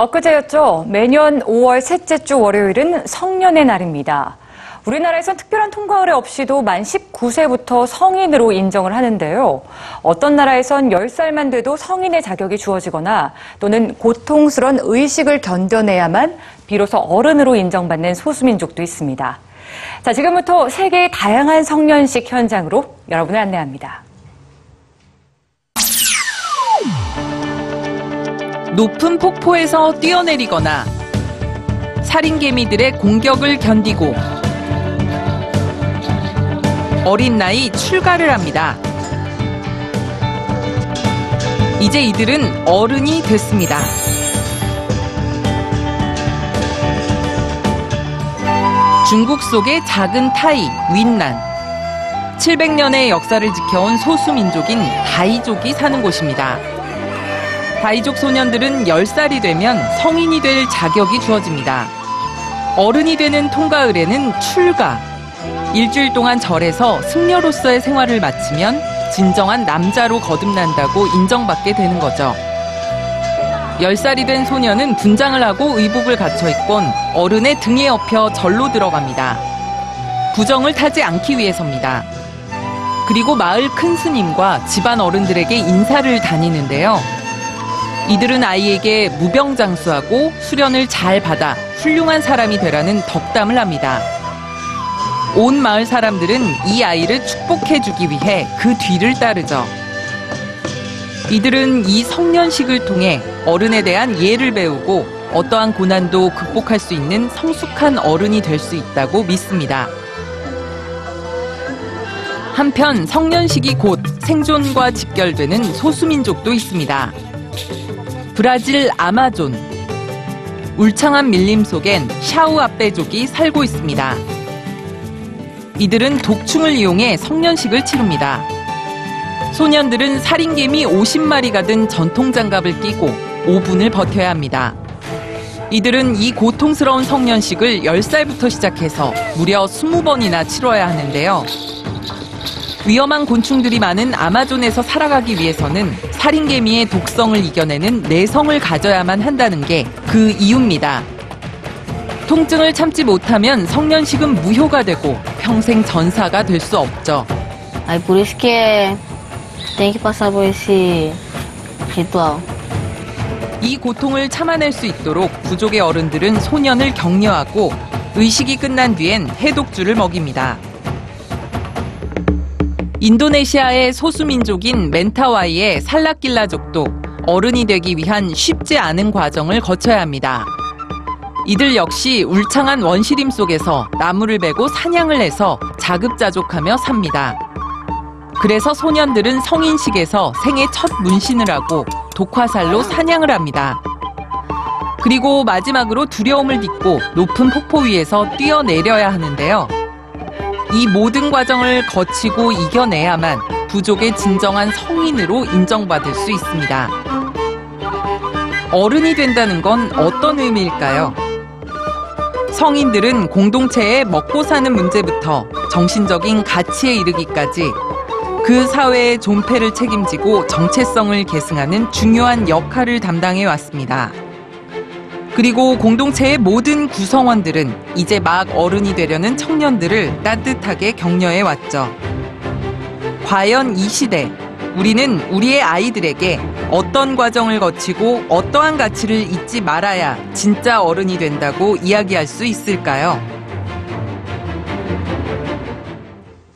엊그제였죠. 매년 5월 셋째 주 월요일은 성년의 날입니다. 우리나라에선 특별한 통과 의례 없이도 만 19세부터 성인으로 인정을 하는데요. 어떤 나라에선 10살만 돼도 성인의 자격이 주어지거나 또는 고통스런 의식을 견뎌내야만 비로소 어른으로 인정받는 소수민족도 있습니다. 자, 지금부터 세계의 다양한 성년식 현장으로 여러분을 안내합니다. 높은 폭포에서 뛰어내리거나 살인개미들의 공격을 견디고 어린 나이 출가를 합니다. 이제 이들은 어른이 됐습니다. 중국 속의 작은 타이, 윈난. 700년의 역사를 지켜온 소수민족인 다이족이 사는 곳입니다. 다이족 소년들은 10살이 되면 성인이 될 자격이 주어집니다. 어른이 되는 의례는 출가. 일주일 동안 절에서 승려로서의 생활을 마치면 진정한 남자로 거듭난다고 인정받게 되는 거죠. 10살이 된 소년은 분장을 하고 의복을 갖춰 입곤 어른의 등에 업혀 절로 들어갑니다. 부정을 타지 않기 위해서입니다. 그리고 마을 큰 스님과 집안 어른들에게 인사를 다니는데요. 이들은 아이에게 무병장수하고 수련을 잘 받아 훌륭한 사람이 되라는 덕담을 합니다. 온 마을 사람들은 이 아이를 축복해주기 위해 그 뒤를 따르죠. 이들은 이 성년식을 통해 어른에 대한 예를 배우고 어떠한 고난도 극복할 수 있는 성숙한 어른이 될 수 있다고 믿습니다. 한편 성년식이 곧 생존과 직결되는 소수민족도 있습니다. 브라질 아마존. 울창한 밀림 속엔 샤우아페족이 살고 있습니다. 이들은 독충을 이용해 성년식을 치릅니다. 소년들은 살인개미 50마리가 든 전통장갑을 끼고 5분을 버텨야 합니다. 이들은 이 고통스러운 성년식을 10살부터 시작해서 무려 20번이나 치러야 하는데요. 위험한 곤충들이 많은 아마존에서 살아가기 위해서는 살인개미의 독성을 이겨내는 내성을 가져야만 한다는 게 그 이유입니다. 통증을 참지 못하면 성년식은 무효가 되고 평생 전사가 될 수 없죠. Aí por isso que é, tem que passar por esse ritual. 이 고통을 참아낼 수 있도록 부족의 어른들은 소년을 격려하고 의식이 끝난 뒤엔 해독주를 먹입니다. 인도네시아의 소수민족인 멘타와이의 살라길라족도 어른이 되기 위한 쉽지 않은 과정을 거쳐야 합니다. 이들 역시 울창한 원시림 속에서 나무를 베고 사냥을 해서 자급자족하며 삽니다. 그래서 소년들은 성인식에서 생애 첫 문신을 하고 독화살로 사냥을 합니다. 그리고 마지막으로 두려움을 딛고 높은 폭포 위에서 뛰어내려야 하는데요. 이 모든 과정을 거치고 이겨내야만 부족의 진정한 성인으로 인정받을 수 있습니다. 어른이 된다는 건 어떤 의미일까요? 성인들은 공동체에 먹고 사는 문제부터 정신적인 가치에 이르기까지 그 사회의 존폐를 책임지고 정체성을 계승하는 중요한 역할을 담당해 왔습니다. 그리고 공동체의 모든 구성원들은 이제 막 어른이 되려는 청년들을 따뜻하게 격려해 왔죠. 과연 이 시대, 우리는 우리의 아이들에게 어떤 과정을 거치고 어떠한 가치를 잊지 말아야 진짜 어른이 된다고 이야기할 수 있을까요?